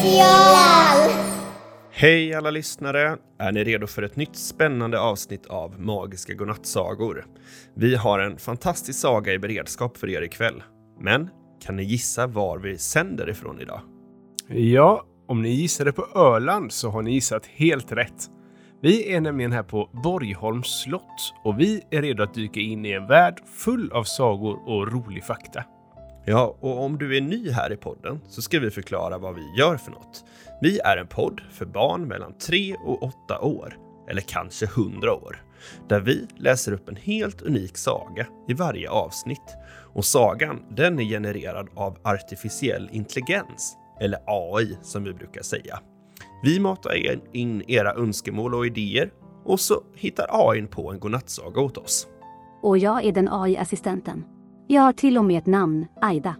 special! Hej alla lyssnare! Är ni redo för ett nytt spännande avsnitt av Magiska godnattsagor? Vi har en fantastisk saga i beredskap för er ikväll. Men kan ni gissa var vi sänder ifrån idag? Ja, om ni gissade på Öland så har ni gissat helt rätt. Vi är nämligen här på Borgholms slott och vi är redo att dyka in i en värld full av sagor och rolig fakta. Ja, och om du är ny här i podden så ska vi förklara vad vi gör för något. Vi är en podd för barn mellan 3 och 8 år, eller kanske 100 år, där vi läser upp en helt unik saga i varje avsnitt. Och sagan, den är genererad av artificiell intelligens, eller AI som vi brukar säga. Vi matar in era önskemål och idéer och så hittar AI på en godnattsaga åt oss. Och jag är den AI-assistenten. Jag har till och med ett namn, Aida.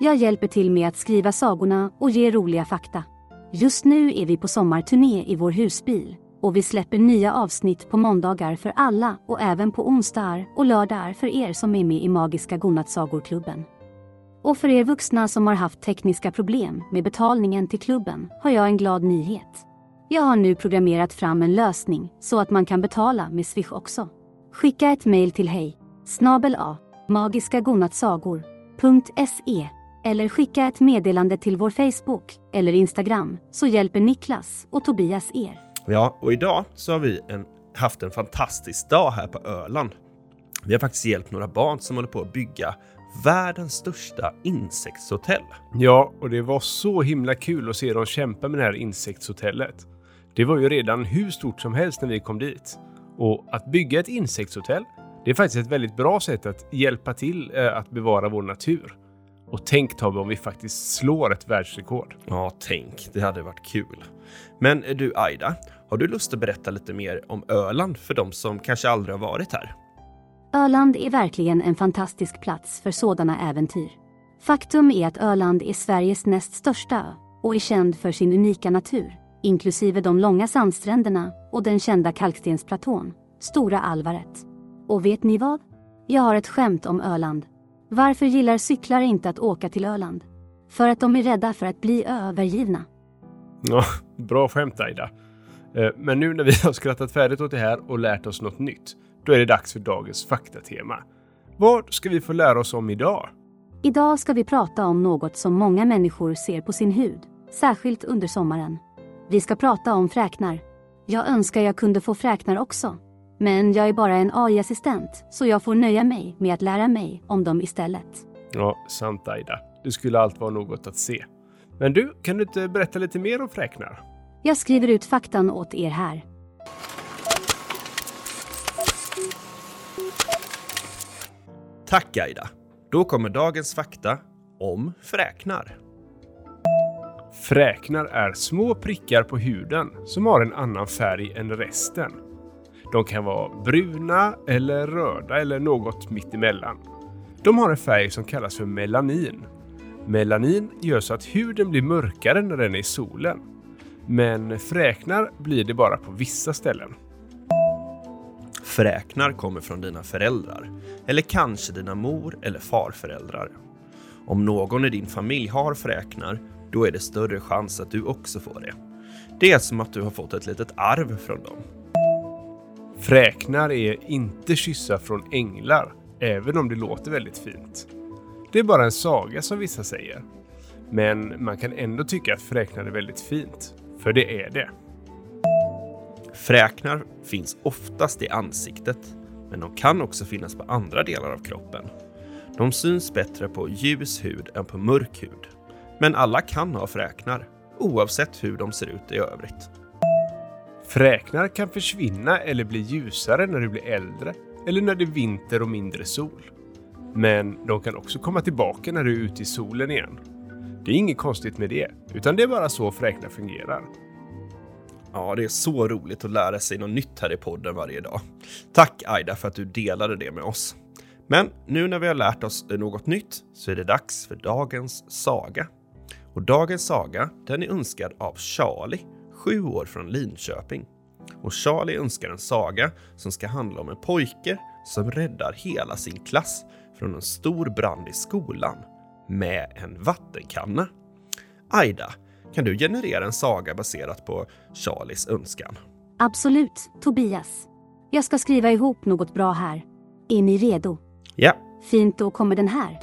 Jag hjälper till med att skriva sagorna och ge roliga fakta. Just nu är vi på sommarturné i vår husbil och vi släpper nya avsnitt på måndagar för alla och även på onsdagar och lördagar för er som är med i Magiska Godnattsagorklubben. Och för er vuxna som har haft tekniska problem med betalningen till klubben har jag en glad nyhet. Jag har nu programmerat fram en lösning så att man kan betala med Swish också. Skicka ett mejl till hej snabel a magiskagodnattsagor.se eller skicka ett meddelande till vår Facebook eller Instagram så hjälper Niklas och Tobias er. Ja, och idag så har vi en, haft en fantastisk dag här på Öland. Vi har faktiskt hjälpt några barn som håller på att bygga världens största insektshotell. Ja, och det var så himla kul att se dem kämpa med det här insektshotellet. Det var ju redan hur stort som helst när vi kom dit. Och att bygga ett insektshotell, det är faktiskt ett väldigt bra sätt att hjälpa till eh, att bevara vår natur. Och tänk Tobbe om vi faktiskt slår ett världsrekord. Ja, tänk. Det hade varit kul. Men du Aida, har du lust att berätta lite mer om Öland för de som kanske aldrig har varit här? Öland är verkligen en fantastisk plats för sådana äventyr. Faktum är att Öland är Sveriges näst största ö och är känd för sin unika natur, inklusive de långa sandstränderna och den kända kalkstensplatån, Stora Alvaret. Och vet ni vad? Jag har ett skämt om Öland. Varför gillar cyklare inte att åka till Öland? För att de är rädda för att bli övergivna. Ja, bra skämt Aida. Eh, Men nu när vi har skrattat färdigt åt det här och lärt oss något nytt, då är det dags för dagens faktatema. Vad ska vi få lära oss om idag? Idag ska vi prata om något som många människor ser på sin hud, särskilt under sommaren. Vi ska prata om fräknar. Jag önskar jag kunde få fräknar också. Men jag är bara en AI-assistent, så jag får nöja mig med att lära mig om dem istället. Ja, sant Aida. Det skulle allt vara något att se. Men du, kan du inte berätta lite mer om fräknar? Jag skriver ut faktan åt er här. Tack Aida! Då kommer dagens fakta om fräknar. Fräknar är små prickar på huden som har en annan färg än resten. De kan vara bruna eller röda eller något mittemellan. De har en färg som kallas för melanin. Melanin gör så att huden blir mörkare när den är i solen. Men fräknar blir det bara på vissa ställen. Fräknar kommer från dina föräldrar, eller kanske dina mor eller farföräldrar. Om någon i din familj har fräknar, då är det större chans att du också får det. Det är som att du har fått ett litet arv från dem. Fräknar är inte kyssar från änglar, även om det låter väldigt fint. Det är bara en saga som vissa säger. Men man kan ändå tycka att fräknar är väldigt fint, för det är det. Fräknar finns oftast i ansiktet, men de kan också finnas på andra delar av kroppen. De syns bättre på ljus hud än på mörk hud. Men alla kan ha fräknar, oavsett hur de ser ut i övrigt. Fräknar kan försvinna eller bli ljusare när du blir äldre eller när det är vinter och mindre sol. Men de kan också komma tillbaka när du är ute i solen igen. Det är inget konstigt med det, utan det är bara så fräknar fungerar. Ja, det är så roligt att lära sig något nytt här i podden varje dag. Tack Aida för att du delade det med oss. Men nu när vi har lärt oss något nytt så är det dags för dagens saga. Och dagens saga, den är önskad av Charlie, sju år från Linköping. Och Charlie önskar en saga som ska handla om en pojke som räddar hela sin klass från en stor brand i skolan med en vattenkanna. Aida, kan du generera en saga baserat på Charlies önskan. Absolut, Tobias. Jag ska skriva ihop något bra här. Är ni redo? Ja, Fint, då kommer den här.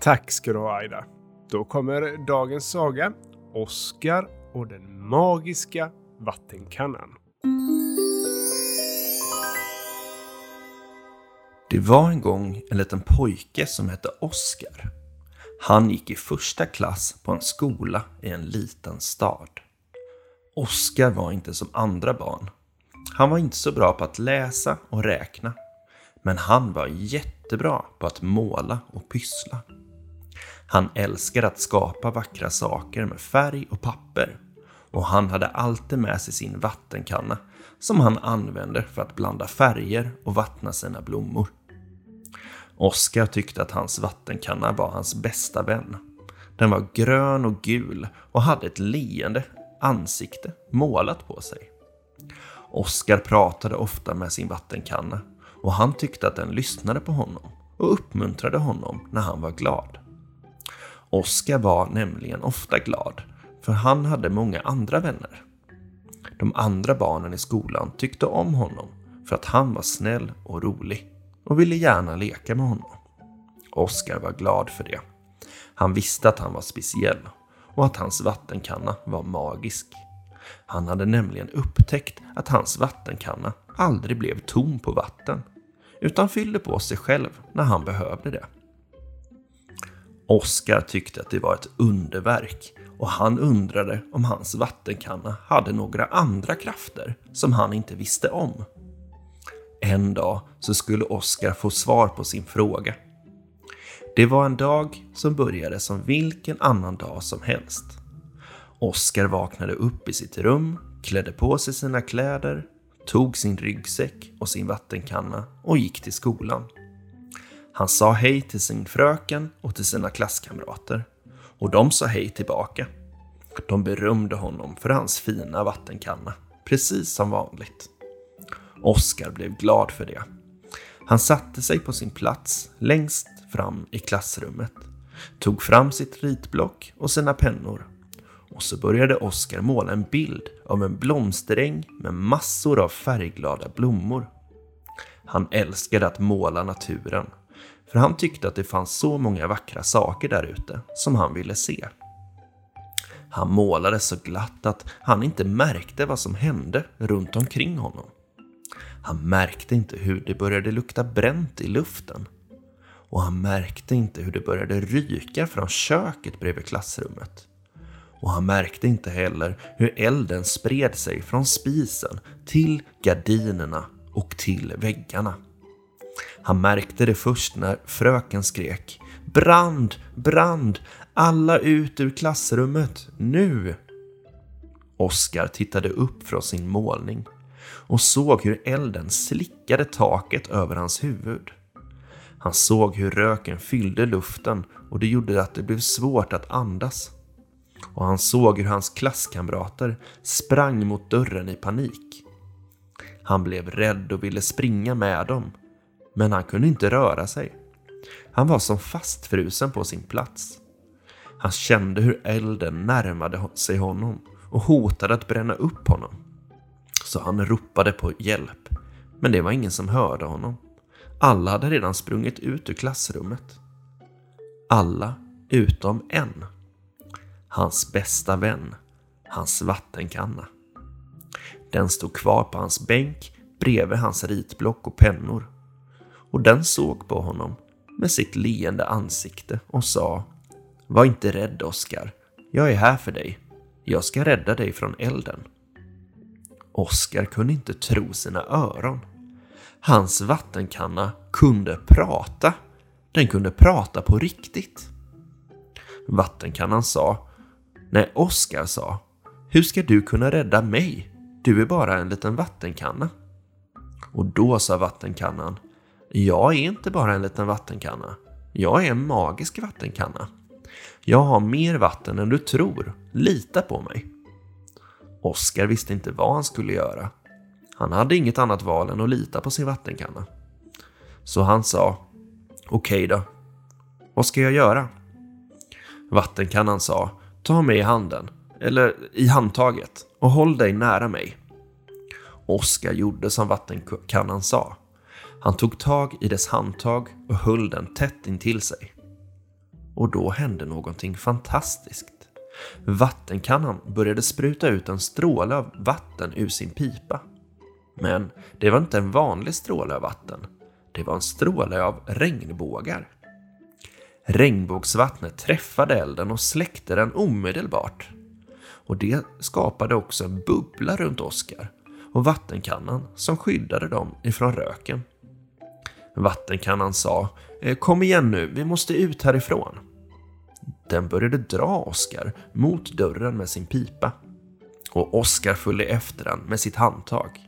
Tack ska du ha Aida. Då kommer dagens saga, Oskar och den magiska vattenkannan. Det var en gång en liten pojke som hette Oskar. Han gick i första klass på en skola i en liten stad. Oskar var inte som andra barn. Han var inte så bra på att läsa och räkna. Men han var jättebra på att måla och pyssla. Han älskade att skapa vackra saker med färg och papper. Och han hade alltid med sig sin vattenkanna som han använde för att blanda färger och vattna sina blommor. Oskar tyckte att hans vattenkanna var hans bästa vän. Den var grön och gul och hade ett leende ansikte målat på sig. Oskar pratade ofta med sin vattenkanna och han tyckte att den lyssnade på honom och uppmuntrade honom när han var glad. Oskar var nämligen ofta glad, för han hade många andra vänner. De andra barnen i skolan tyckte om honom för att han var snäll och rolig och ville gärna leka med honom. Oskar var glad för det. Han visste att han var speciell och att hans vattenkanna var magisk. Han hade nämligen upptäckt att hans vattenkanna aldrig blev tom på vatten utan fyllde på sig själv när han behövde det. Oskar tyckte att det var ett underverk och han undrade om hans vattenkanna hade några andra krafter som han inte visste om. En dag så skulle Oskar få svar på sin fråga. Det var en dag som började som vilken annan dag som helst. Oskar vaknade upp i sitt rum, klädde på sig sina kläder, tog sin ryggsäck och sin vattenkanna och gick till skolan. Han sa hej till sin fröken och till sina klasskamrater. Och de sa hej tillbaka. De berömde honom för hans fina vattenkanna, precis som vanligt. Oskar blev glad för det. Han satte sig på sin plats längst fram i klassrummet, tog fram sitt ritblock och sina pennor. Och så började Oskar måla en bild av en blomsteräng med massor av färgglada blommor. Han älskade att måla naturen för han tyckte att det fanns så många vackra saker där ute som han ville se. Han målade så glatt att han inte märkte vad som hände runt omkring honom. Han märkte inte hur det började lukta bränt i luften. Och han märkte inte hur det började ryka från köket bredvid klassrummet. Och han märkte inte heller hur elden spred sig från spisen till gardinerna och till väggarna. Han märkte det först när fröken skrek Brand! Brand! Alla ut ur klassrummet! Nu! Oskar tittade upp från sin målning och såg hur elden slickade taket över hans huvud. Han såg hur röken fyllde luften och det gjorde att det blev svårt att andas. Och han såg hur hans klasskamrater sprang mot dörren i panik. Han blev rädd och ville springa med dem men han kunde inte röra sig. Han var som fastfrusen på sin plats. Han kände hur elden närmade sig honom och hotade att bränna upp honom. Så han ropade på hjälp, men det var ingen som hörde honom. Alla hade redan sprungit ut ur klassrummet. Alla utom en. Hans bästa vän, hans vattenkanna. Den stod kvar på hans bänk bredvid hans ritblock och pennor och den såg på honom med sitt leende ansikte och sa Var inte rädd Oskar. Jag är här för dig. Jag ska rädda dig från elden. Oskar kunde inte tro sina öron. Hans vattenkanna kunde prata. Den kunde prata på riktigt. Vattenkannan sa Nej, Oskar sa Hur ska du kunna rädda mig? Du är bara en liten vattenkanna. Och då sa vattenkannan jag är inte bara en liten vattenkanna. Jag är en magisk vattenkanna. Jag har mer vatten än du tror. Lita på mig. Oskar visste inte vad han skulle göra. Han hade inget annat val än att lita på sin vattenkanna. Så han sa Okej okay då. Vad ska jag göra? Vattenkannan sa, ta mig i handen, eller i handtaget, och håll dig nära mig. Oskar gjorde som vattenkannan sa. Han tog tag i dess handtag och höll den tätt intill sig. Och då hände någonting fantastiskt. Vattenkannan började spruta ut en stråle av vatten ur sin pipa. Men det var inte en vanlig stråle av vatten. Det var en stråle av regnbågar. Regnbågsvattnet träffade elden och släckte den omedelbart. Och det skapade också en bubbla runt Oskar och vattenkannan som skyddade dem ifrån röken. Vattenkannan sa eh, Kom igen nu, vi måste ut härifrån. Den började dra Oskar mot dörren med sin pipa. Och Oskar följde efter den med sitt handtag.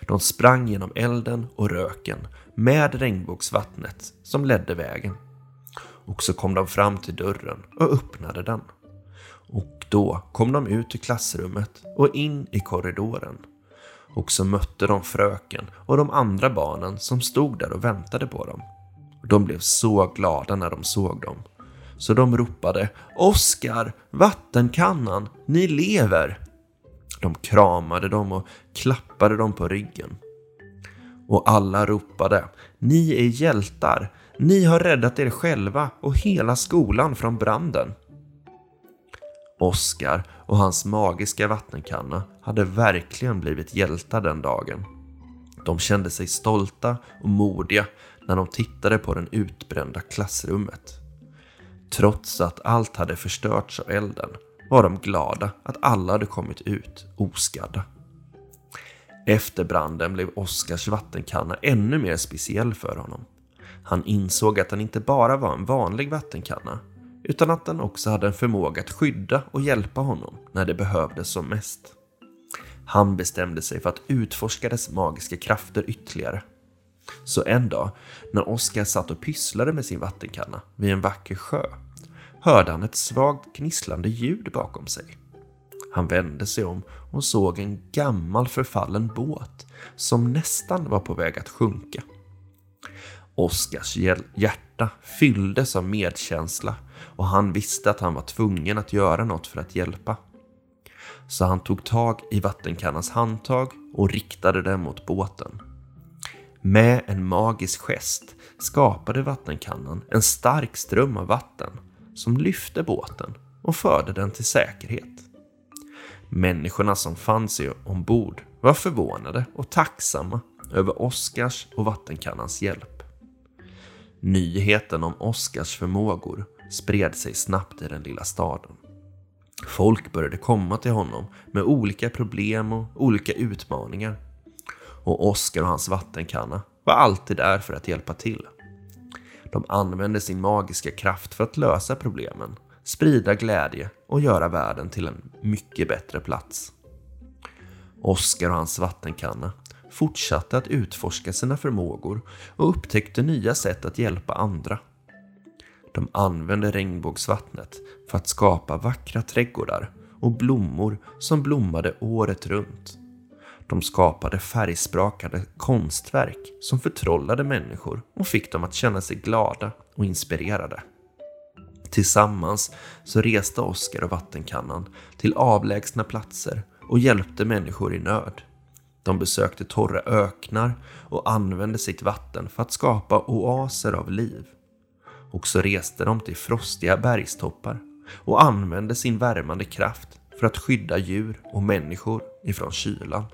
De sprang genom elden och röken med regnbågsvattnet som ledde vägen. Och så kom de fram till dörren och öppnade den. Och då kom de ut ur klassrummet och in i korridoren. Och så mötte de fröken och de andra barnen som stod där och väntade på dem. De blev så glada när de såg dem. Så de ropade Oskar, vattenkannan, ni lever! De kramade dem och klappade dem på ryggen. Och alla ropade Ni är hjältar! Ni har räddat er själva och hela skolan från branden. Oskar och hans magiska vattenkanna hade verkligen blivit hjältar den dagen. De kände sig stolta och modiga när de tittade på det utbrända klassrummet. Trots att allt hade förstörts av elden var de glada att alla hade kommit ut oskadda. Efter branden blev Oskars vattenkanna ännu mer speciell för honom. Han insåg att den inte bara var en vanlig vattenkanna, utan att den också hade en förmåga att skydda och hjälpa honom när det behövdes som mest. Han bestämde sig för att utforska dess magiska krafter ytterligare. Så en dag, när Oskar satt och pysslade med sin vattenkanna vid en vacker sjö, hörde han ett svagt gnisslande ljud bakom sig. Han vände sig om och såg en gammal förfallen båt som nästan var på väg att sjunka. Oskars hjärta fylldes av medkänsla och han visste att han var tvungen att göra något för att hjälpa. Så han tog tag i vattenkannans handtag och riktade den mot båten. Med en magisk gest skapade vattenkannan en stark ström av vatten som lyfte båten och förde den till säkerhet. Människorna som fann sig ombord var förvånade och tacksamma över Oskars och vattenkannans hjälp. Nyheten om Oscars förmågor spred sig snabbt i den lilla staden. Folk började komma till honom med olika problem och olika utmaningar. Och Oscar och hans vattenkanna var alltid där för att hjälpa till. De använde sin magiska kraft för att lösa problemen, sprida glädje och göra världen till en mycket bättre plats. Oscar och hans vattenkanna fortsatte att utforska sina förmågor och upptäckte nya sätt att hjälpa andra. De använde regnbågsvattnet för att skapa vackra trädgårdar och blommor som blommade året runt. De skapade färgsprakade konstverk som förtrollade människor och fick dem att känna sig glada och inspirerade. Tillsammans så reste Oskar och vattenkannan till avlägsna platser och hjälpte människor i nöd. De besökte torra öknar och använde sitt vatten för att skapa oaser av liv. Och så reste de till frostiga bergstoppar och använde sin värmande kraft för att skydda djur och människor ifrån kylan.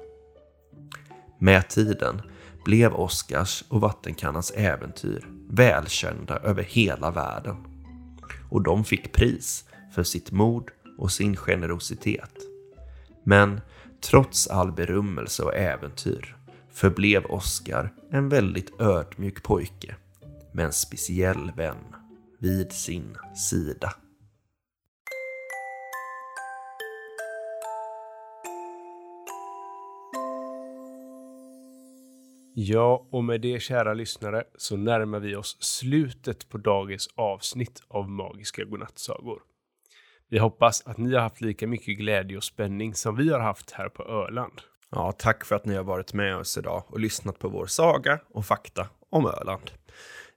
Med tiden blev Oskars och Vattenkannans äventyr välkända över hela världen. Och de fick pris för sitt mod och sin generositet. Men trots all berömmelse och äventyr förblev Oscar en väldigt ödmjuk pojke med en speciell vän vid sin sida. Ja, och med det kära lyssnare så närmar vi oss slutet på dagens avsnitt av Magiska godnattsagor. Vi hoppas att ni har haft lika mycket glädje och spänning som vi har haft här på Öland. Ja, tack för att ni har varit med oss idag och lyssnat på vår saga och fakta om Öland.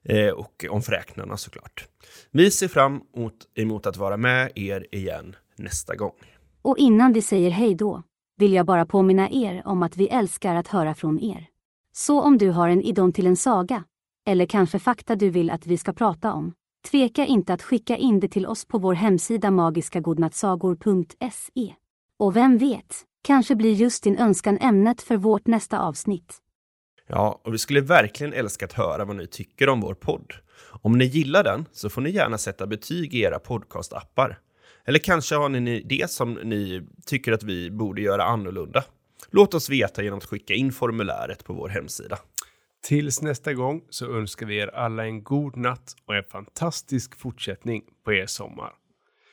Eh, och om fräknarna såklart. Vi ser fram emot, emot att vara med er igen nästa gång. Och innan vi säger hej då vill jag bara påminna er om att vi älskar att höra från er. Så om du har en idon till en saga, eller kanske fakta du vill att vi ska prata om, tveka inte att skicka in det till oss på vår hemsida magiskagodnattsagor.se. Och vem vet, kanske blir just din önskan ämnet för vårt nästa avsnitt. Ja, och vi skulle verkligen älska att höra vad ni tycker om vår podd. Om ni gillar den så får ni gärna sätta betyg i era podcastappar. Eller kanske har ni en idé som ni tycker att vi borde göra annorlunda. Låt oss veta genom att skicka in formuläret på vår hemsida. Tills nästa gång så önskar vi er alla en god natt och en fantastisk fortsättning på er sommar.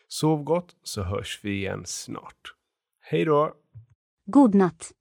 Sov gott så hörs vi igen snart. Hej då! God natt!